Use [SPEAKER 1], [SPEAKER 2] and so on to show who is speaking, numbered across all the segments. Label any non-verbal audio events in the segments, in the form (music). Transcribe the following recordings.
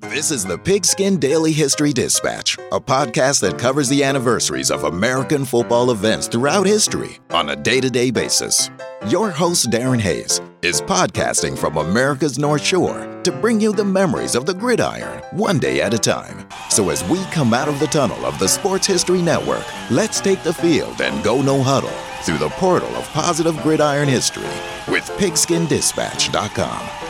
[SPEAKER 1] This is the Pigskin Daily History Dispatch, a podcast that covers the anniversaries of American football events throughout history on a day to day basis. Your host, Darin Hayes, is podcasting from America's North Shore to bring you the memories of the gridiron one day at a time. So as we come out of the tunnel of the Sports History Network, let's take the field and go no huddle through the portal of positive gridiron history with pigskindispatch.com.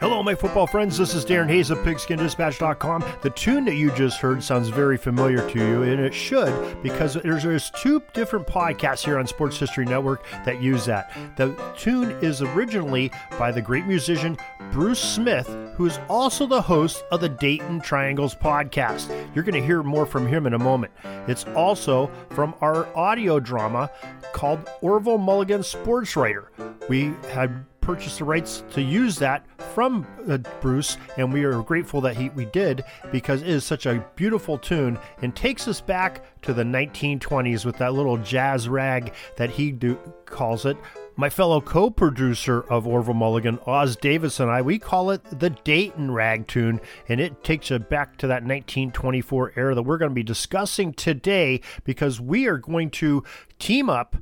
[SPEAKER 2] Hello, my football friends. This is Darin Hayes of PigskinDispatch.com. The tune that you just heard sounds very familiar to you, and it should because there's, there's two different podcasts here on Sports History Network that use that. The tune is originally by the great musician Bruce Smith, who is also the host of the Dayton Triangles podcast. You're going to hear more from him in a moment. It's also from our audio drama called Orville Mulligan Sports Writer. We had purchased the rights to use that from uh, Bruce, and we are grateful that he we did because it is such a beautiful tune and takes us back to the 1920s with that little jazz rag that he do, calls it. My fellow co producer of Orville Mulligan, Oz Davis, and I, we call it the Dayton Rag Tune, and it takes you back to that 1924 era that we're going to be discussing today because we are going to team up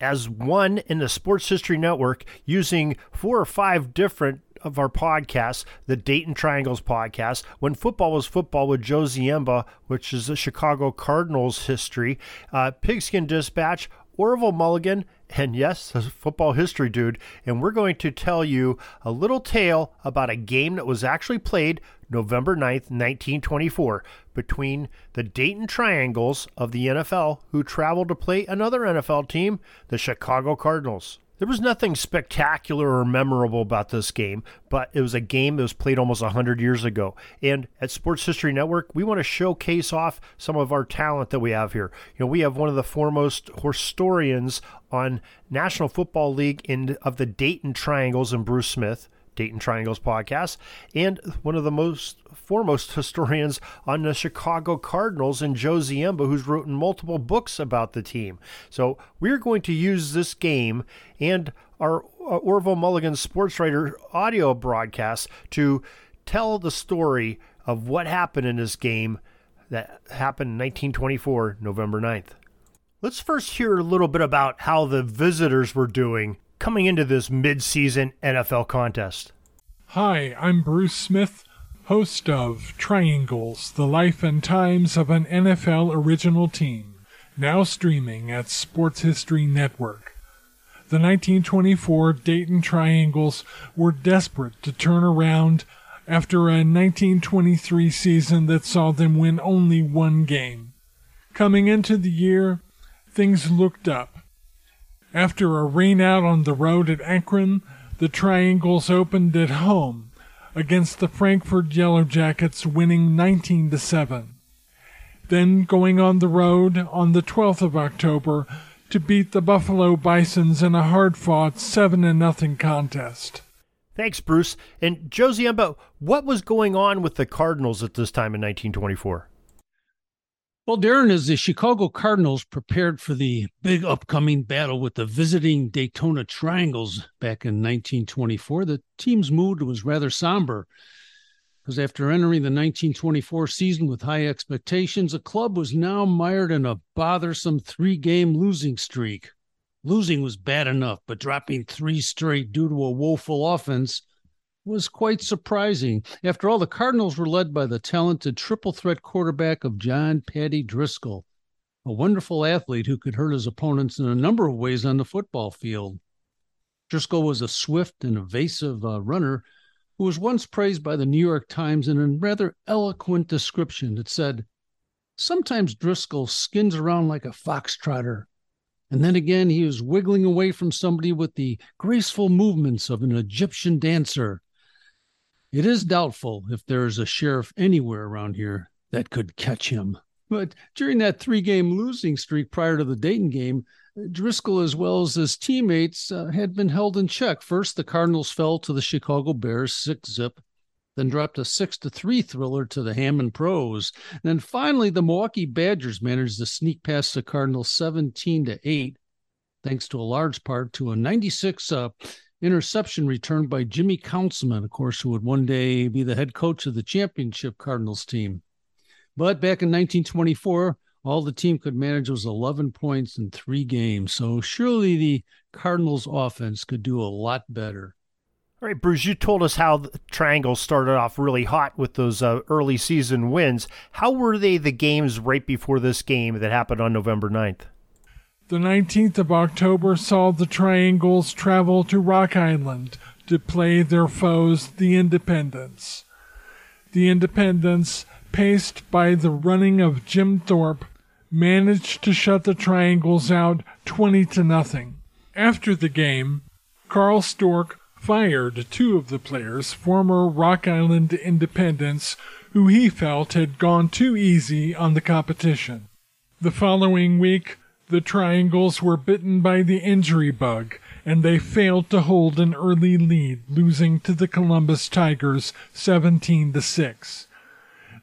[SPEAKER 2] as one in the Sports History Network using four or five different of our podcasts, the Dayton Triangles podcast, when football was football with Joe Ziemba, which is the Chicago Cardinals history, uh, Pigskin Dispatch, Orville Mulligan, and yes, a football history dude. And we're going to tell you a little tale about a game that was actually played November 9th, 1924, between the Dayton Triangles of the NFL, who traveled to play another NFL team, the Chicago Cardinals. There was nothing spectacular or memorable about this game, but it was a game that was played almost 100 years ago. And at Sports History Network, we want to showcase off some of our talent that we have here. You know, we have one of the foremost historians on National Football League in, of the Dayton Triangles and Bruce Smith. Dayton Triangles podcast, and one of the most foremost (laughs) historians on the Chicago Cardinals and Joe Ziemba, who's written multiple books about the team. So we're going to use this game and our uh, Orville Mulligan sports writer audio broadcast to tell the story of what happened in this game that happened in 1924, November 9th. Let's first hear a little bit about how the visitors were doing coming into this mid-season NFL contest.
[SPEAKER 3] Hi, I'm Bruce Smith, host of Triangles, the life and times of an NFL original team, now streaming at Sports History Network. The 1924 Dayton Triangles were desperate to turn around after a 1923 season that saw them win only one game. Coming into the year, things looked up. After a rainout on the road at Akron, the Triangles opened at home against the Frankford Yellow Jackets, winning 19 to 7. Then going on the road on the 12th of October to beat the Buffalo Bisons in a hard-fought 7 0 contest.
[SPEAKER 2] Thanks, Bruce. And Joe Ziemba, what was going on with the Cardinals at this time in 1924?
[SPEAKER 4] Well, Darin, as the Chicago Cardinals prepared for the big upcoming battle with the visiting Daytona Triangles back in 1924, the team's mood was rather somber. Because after entering the 1924 season with high expectations, the club was now mired in a bothersome three game losing streak. Losing was bad enough, but dropping three straight due to a woeful offense was quite surprising. After all, the Cardinals were led by the talented triple threat quarterback of John Paddy Driscoll, a wonderful athlete who could hurt his opponents in a number of ways on the football field. Driscoll was a swift and evasive uh, runner who was once praised by the New York Times in a rather eloquent description that said, Sometimes Driscoll skins around like a foxtrotter, and then again he was wiggling away from somebody with the graceful movements of an Egyptian dancer. It is doubtful if there is a sheriff anywhere around here that could catch him. But during that three game losing streak prior to the Dayton game, Driscoll, as well as his teammates, uh, had been held in check. First, the Cardinals fell to the Chicago Bears six zip, then dropped a six to three thriller to the Hammond Pros. And then finally, the Milwaukee Badgers managed to sneak past the Cardinals 17 to eight, thanks to a large part to a 96 uh, interception return by Jimmy Conzelman, of course, who would one day be the head coach of the championship Cardinals team. But back in 1924, all the team could manage was 11 points in three games. So surely the Cardinals offense could do a lot better.
[SPEAKER 2] All right, Bruce, you told us how the Triangle started off really hot with those uh, early season wins. How were they the games right before this game that happened on November 9th?
[SPEAKER 3] The 19th of October saw the Triangles travel to Rock Island to play their foes, the Independents. The Independents paced by the running of Jim Thorpe, managed to shut the Triangles out 20 to nothing. After the game, Carl Storck fired two of the players, former Rock Island Independents, who he felt had gone too easy on the competition. The following week, the Triangles were bitten by the injury bug, and they failed to hold an early lead, losing to the Columbus Tigers 17 to 6.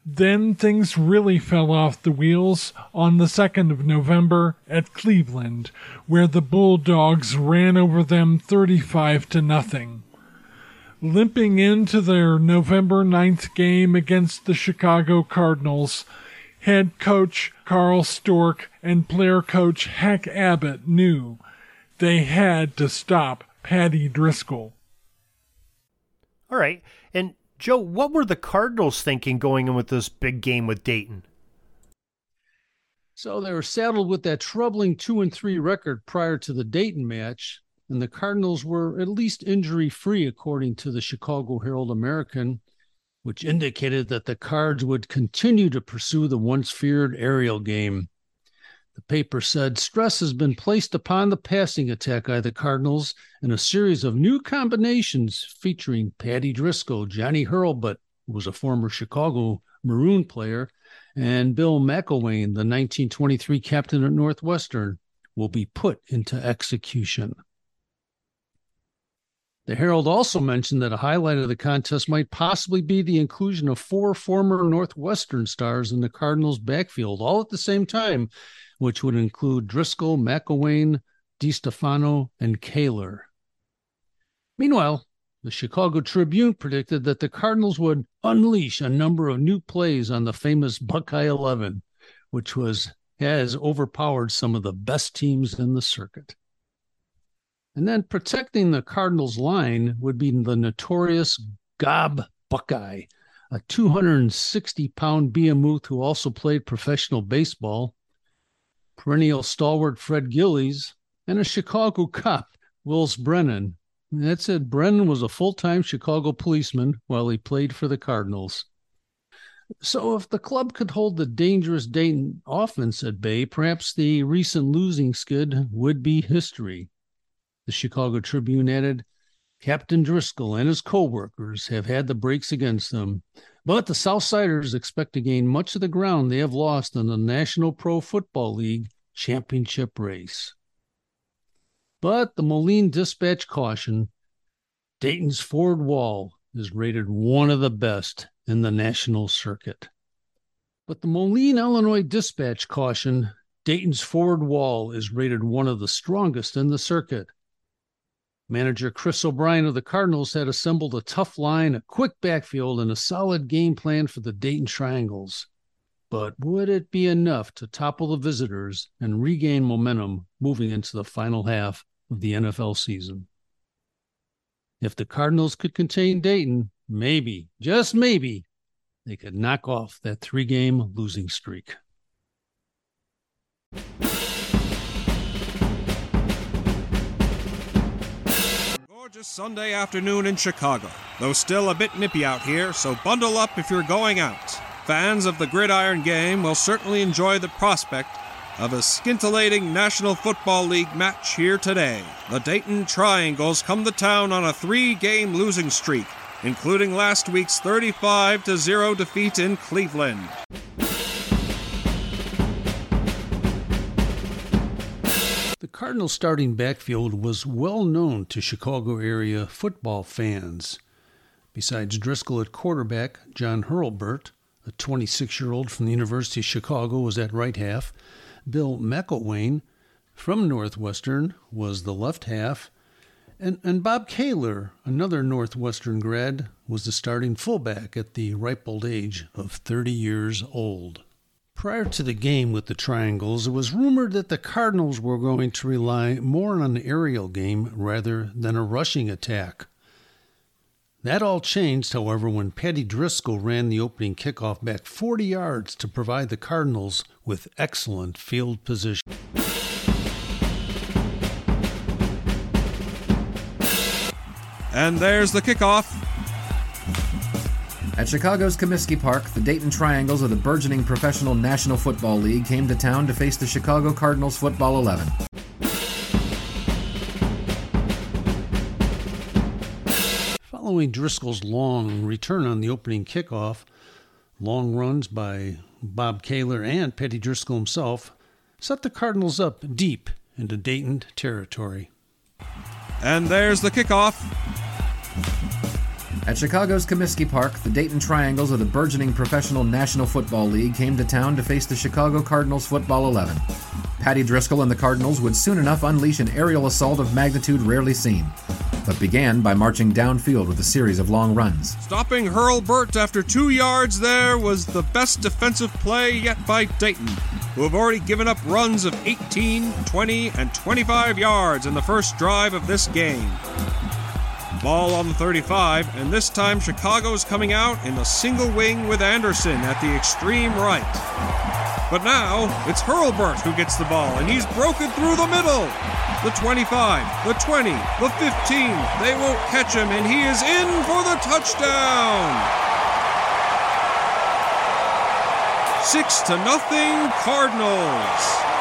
[SPEAKER 3] Then things really fell off the wheels on the 2nd of November at Cleveland, where the Bulldogs ran over them 35 to nothing. Limping into their November 9th game against the Chicago Cardinals, head coach Carl Storck and player coach Hack Abbott knew they had to stop Paddy Driscoll.
[SPEAKER 2] All right. And Joe, what were the Cardinals thinking going in with this big game with Dayton?
[SPEAKER 4] So they were saddled with that troubling two and three record prior to the Dayton match, and the Cardinals were at least injury free, according to the Chicago Herald American, which indicated that the Cards would continue to pursue the once feared aerial game. The paper said stress has been placed upon the passing attack by the Cardinals in a series of new combinations featuring Paddy Driscoll, Johnny Hurlburt, who was a former Chicago Maroon player, and Bill McElwain, the 1923 captain at Northwestern, will be put into execution. The Herald also mentioned that a highlight of the contest might possibly be the inclusion of four former Northwestern stars in the Cardinals' backfield, all at the same time, which would include Driscoll, McElwain, DiStefano, and Koehler. Meanwhile, the Chicago Tribune predicted that the Cardinals would unleash a number of new plays on the famous Buckeye 11, which was has overpowered some of the best teams in the circuit. And then protecting the Cardinals' line would be the notorious Gob Buckeye, a 260 pound behemoth who also played professional baseball perennial stalwart Fred Gillies, and a Chicago cop, Wills Brennan. That said, Brennan was a full time Chicago policeman while he played for the Cardinals. So, if the club could hold the dangerous Dayton offense at bay, perhaps the recent losing skid would be history. The Chicago Tribune added, Captain Driscoll and his co-workers have had the breaks against them, but the Southsiders expect to gain much of the ground they have lost in the National Pro Football League championship race. But the Moline Dispatch caution Dayton's Ford Wall is rated one of the best in the national circuit. But the Moline, Illinois Dispatch caution Dayton's Ford Wall is rated one of the strongest in the circuit. Manager Chris O'Brien of the Cardinals had assembled a tough line, a quick backfield, and a solid game plan for the Dayton Triangles. But would it be enough to topple the visitors and regain momentum moving into the final half of the NFL season? If the Cardinals could contain Dayton, maybe, just maybe, they could knock off that three game losing streak.
[SPEAKER 5] Sunday afternoon in Chicago, though still a bit nippy out here, so bundle up if you're going out. Fans of the gridiron game will certainly enjoy the prospect of a scintillating National Football League match here today. The Dayton Triangles come to town on a three game losing streak, including last week's 35 0 defeat in Cleveland.
[SPEAKER 4] Cardinals starting backfield was well known to Chicago area football fans. Besides Driscoll at quarterback, John Hurlburt, a 26 year old from the University of Chicago, was at right half. Bill McElwain from Northwestern was the left half. And, and Bob Koehler, another Northwestern grad, was the starting fullback at the ripe old age of 30 years old. Prior to the game with the Triangles, it was rumored that the Cardinals were going to rely more on an aerial game rather than a rushing attack. That all changed, however, when Paddy Driscoll ran the opening kickoff back 40 yards to provide the Cardinals with excellent field position.
[SPEAKER 5] And there's the kickoff.
[SPEAKER 6] At Chicago's Comiskey Park, the Dayton Triangles of the burgeoning Professional National Football League came to town to face the Chicago Cardinals Football 11.
[SPEAKER 4] Following Driscoll's long return on the opening kickoff, long runs by Bob Koehler and Paddy Driscoll himself set the Cardinals up deep into Dayton territory.
[SPEAKER 5] And there's the kickoff.
[SPEAKER 6] At Chicago's Comiskey Park, the Dayton Triangles of the burgeoning Professional National Football League came to town to face the Chicago Cardinals Football 11. Paddy Driscoll and the Cardinals would soon enough unleash an aerial assault of magnitude rarely seen, but began by marching downfield with a series of long runs.
[SPEAKER 5] Stopping Hurlburt after two yards there was the best defensive play yet by Dayton, who have already given up runs of 18, 20, and 25 yards in the first drive of this game. Ball on the 35, and this time Chicago's coming out in a single wing with Anderson at the extreme right. But now it's Hurlburt who gets the ball, and he's broken through the middle. The 25, the 20, the 15. They won't catch him, and he is in for the touchdown. Six to nothing, Cardinals.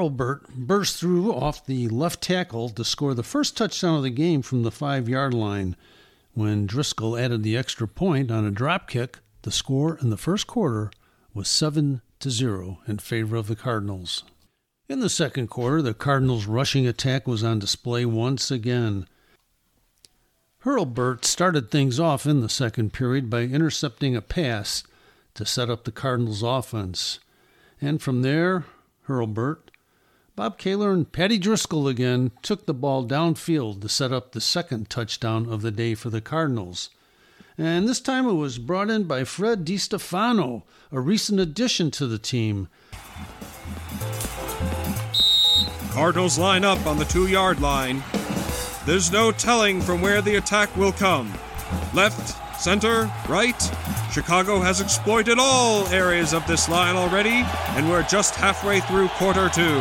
[SPEAKER 4] Hurlburt burst through off the left tackle to score the first touchdown of the game from the five yard line. When Driscoll added the extra point on a drop kick, the score in the first quarter was 7 to 0 in favor of the Cardinals. In the second quarter, the Cardinals' rushing attack was on display once again. Hurlburt started things off in the second period by intercepting a pass to set up the Cardinals' offense. And from there, Hurlburt, Bob Koehler and Paddy Driscoll again took the ball downfield to set up the second touchdown of the day for the Cardinals. And this time it was brought in by Fred DiStefano, a recent addition to the team.
[SPEAKER 5] Cardinals line up on the two yard line. There's no telling from where the attack will come. Left, center, right. Chicago has exploited all areas of this line already, and we're just halfway through quarter two.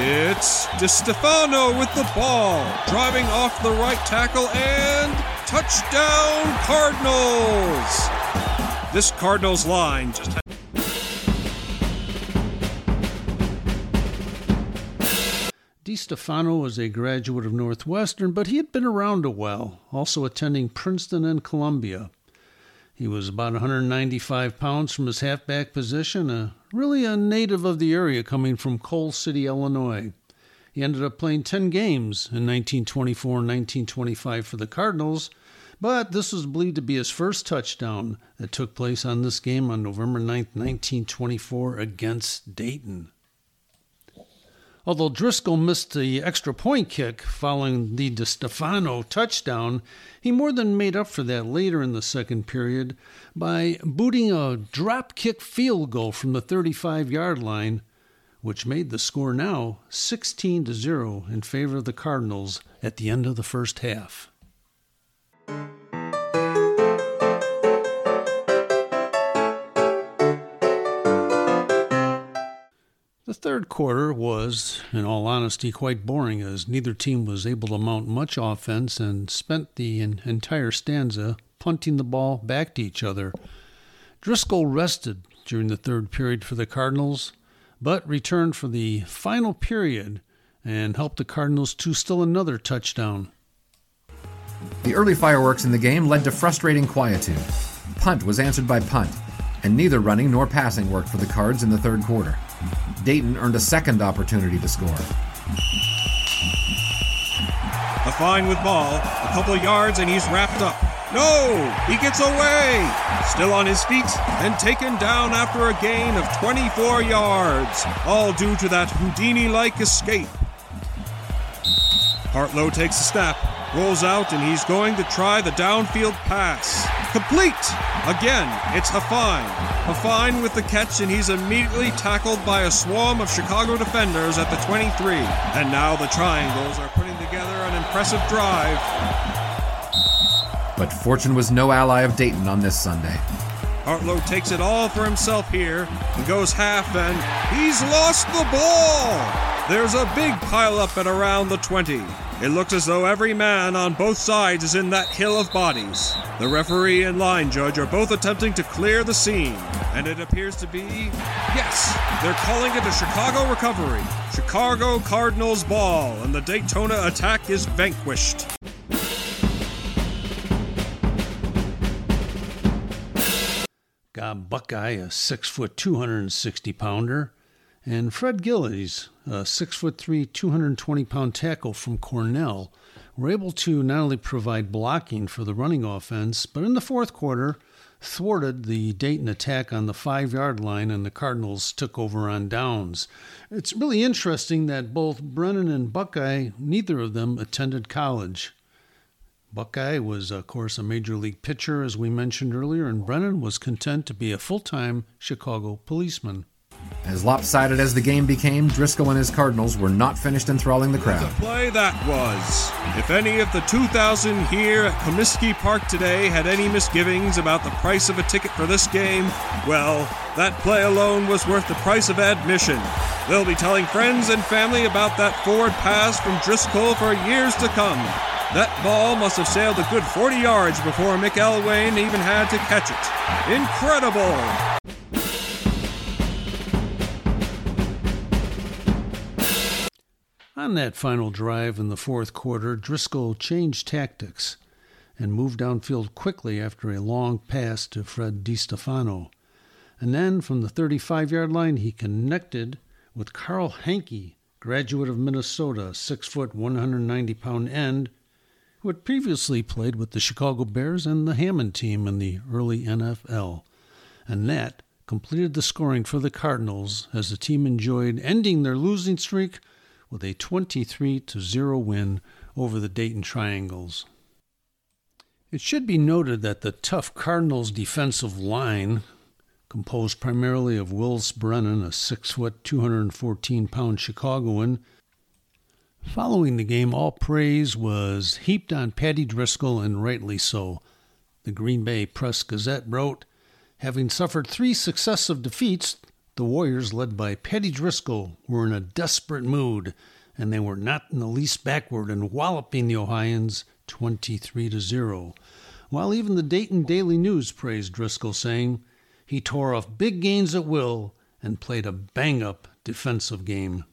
[SPEAKER 5] It's DiStefano with the ball, driving off the right tackle, and touchdown Cardinals! This Cardinals line just
[SPEAKER 4] DiStefano was a graduate of Northwestern, but he had been around a while, also attending Princeton and Columbia. He was about 195 pounds from his halfback position, a, really a native of the area coming from Coal City, Illinois. He ended up playing 10 games in 1924 and 1925 for the Cardinals, but this was believed to be his first touchdown that took place on this game on November 9, 1924, against Dayton. Although Driscoll missed the extra point kick following the DiStefano touchdown, he more than made up for that later in the second period by booting a drop kick field goal from the 35 yard line which made the score now 16 to 0 in favor of the Cardinals at the end of the first half. The third quarter was, in all honesty, quite boring as neither team was able to mount much offense and spent the entire stanza punting the ball back to each other. Driscoll rested during the third period for the Cardinals, but returned for the final period and helped the Cardinals to still another touchdown.
[SPEAKER 6] The early fireworks in the game led to frustrating quietude. Punt was answered by punt, and neither running nor passing worked for the Cards in the third quarter. Dayton earned a second opportunity to score.
[SPEAKER 5] A fine with ball, a couple yards, and he's wrapped up. No! He gets away! Still on his feet and taken down after a gain of 24 yards, all due to that Houdini like escape. Hartlow takes a snap, rolls out, and he's going to try the downfield pass. Complete! Again, it's Hafine. Hafine with the catch, and he's immediately tackled by a swarm of Chicago defenders at the 23. And now the Triangles are putting together an impressive drive.
[SPEAKER 6] But fortune was no ally of Dayton on this Sunday.
[SPEAKER 5] Hartlow takes it all for himself here and goes half, and he's lost the ball! There's a big pileup at around the 20. It looks as though every man on both sides is in that hill of bodies. The referee and line judge are both attempting to clear the scene, and it appears to be yes, they're calling it a Chicago recovery. Chicago Cardinals ball, and the Daytona attack is vanquished.
[SPEAKER 4] Gob Buckeye, a six foot, 260 pounder, and Fred Gillies, a six foot three, 220 pound tackle from Cornell, were able to not only provide blocking for the running offense, but in the fourth quarter, thwarted the Dayton attack on the five yard line, and the Cardinals took over on downs. It's really interesting that both Brennan and Buckeye, neither of them attended college. Buckeye was, of course, a major league pitcher, as we mentioned earlier, and Brennan was content to be a full time Chicago policeman.
[SPEAKER 6] As lopsided as the game became, Driscoll and his Cardinals were not finished enthralling the crowd.
[SPEAKER 5] The play that was. If any of the 2,000 here at Comiskey Park today had any misgivings about the price of a ticket for this game, well, that play alone was worth the price of admission. They'll be telling friends and family about that forward pass from Driscoll for years to come. That ball must have sailed a good 40 yards before McElwain even had to catch it. Incredible!
[SPEAKER 4] On that final drive in the fourth quarter, Driscoll changed tactics and moved downfield quickly after a long pass to Fred DiStefano. And then from the 35 yard line, he connected with Carl Hanke, graduate of Minnesota, 6 foot, 190 pound end, who had previously played with the Chicago Bears and the Hammond team in the early NFL. And that completed the scoring for the Cardinals as the team enjoyed ending their losing streak with a 23 0 win over the Dayton Triangles. It should be noted that the tough Cardinals defensive line, composed primarily of Wills Brennan, a 6 foot, 214 pound Chicagoan, following the game, all praise was heaped on Paddy Driscoll, and rightly so. The Green Bay Press Gazette wrote, Having suffered three successive defeats, the Warriors, led by Paddy Driscoll, were in a desperate mood, and they were not in the least backward in walloping the Ohioans 23 to 0. While even the Dayton Daily News praised Driscoll, saying, He tore off big gains at will and played a bang up defensive game.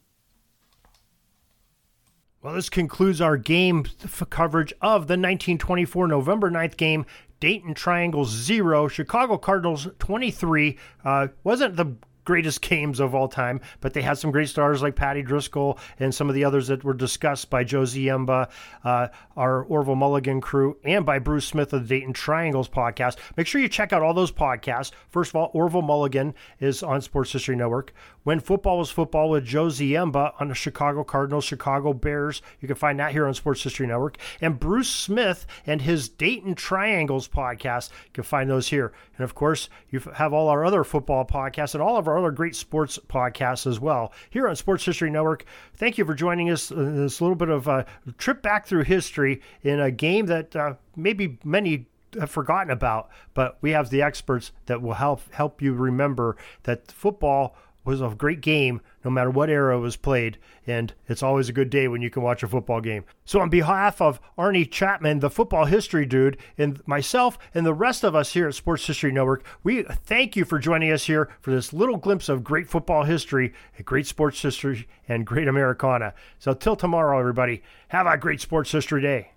[SPEAKER 2] Well, this concludes our game coverage of the 1924 November 9th game. Dayton Triangles 0, Chicago Cardinals 23. Uh, wasn't the greatest games of all time, but they had some great stars like Paddy Driscoll and some of the others that were discussed by Joe Ziemba, uh, our Orville Mulligan crew, and by Bruce Smith of the Dayton Triangles podcast. Make sure you check out all those podcasts. First of all, Orville Mulligan is on Sports History Network. When Football Was Football with Joe Ziemba on the Chicago Cardinals, Chicago Bears. You can find that here on Sports History Network. And Bruce Smith and his Dayton Triangles podcast. You can find those here. And of course, you have all our other football podcasts and all of our our other great sports podcasts as well here on Sports History Network. Thank you for joining us in this little bit of a trip back through history in a game that uh, maybe many have forgotten about, but we have the experts that will help help you remember that football was a great game no matter what era it was played, and it's always a good day when you can watch a football game. So, on behalf of Arnie Chapman, the football history dude, and myself and the rest of us here at Sports History Network, we thank you for joining us here for this little glimpse of great football history, great sports history, and great Americana. So, till tomorrow, everybody, have a great sports history day.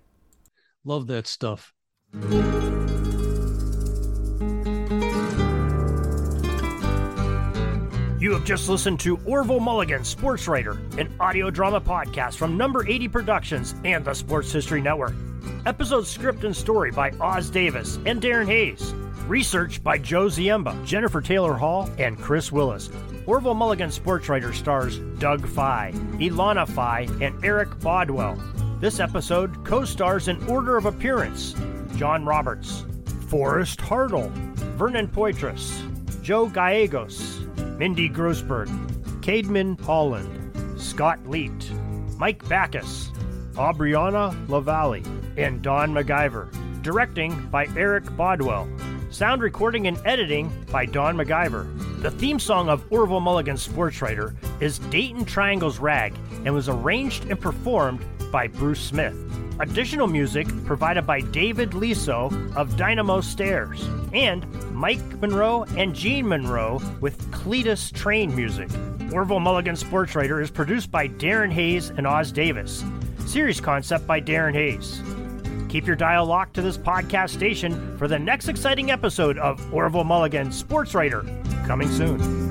[SPEAKER 4] Love that stuff.
[SPEAKER 2] You have just listened to Orville Mulligan, sports writer, an audio drama podcast from Number 80 Productions and the Sports History Network. Episode script and story by Oz Davis and Darin Hayes. Research by Joe Ziemba, Jennifer Taylor Hall, and Chris Willis. Orville Mulligan sports writer stars Doug Fye, Ilana Fye, and Eric Bodwell. This episode co stars in order of appearance John Roberts, Forrest Hartle, Vernon Poitras, Joe Gallegos, Mindy Grossberg, Cademan Holland, Scott Leet, Mike Backus, Aubriana LaValle, and Don MacGyver. Directing by Eric Bodwell. Sound recording and editing by Don MacGyver. The theme song of Orville Mulligan's Sports Writer is Dayton Triangle's Rag and was arranged and performed by Bruce Smith. Additional music provided by David Liso of Dynamo Stairs and Mike Monroe and Gene Monroe with Cletus Train music. Orville Mulligan Sports Writer is produced by Darin Hayes and Oz Davis. Series concept by Darin Hayes. Keep your dial locked to this podcast station for the next exciting episode of Orville Mulligan Sports Writer, coming soon.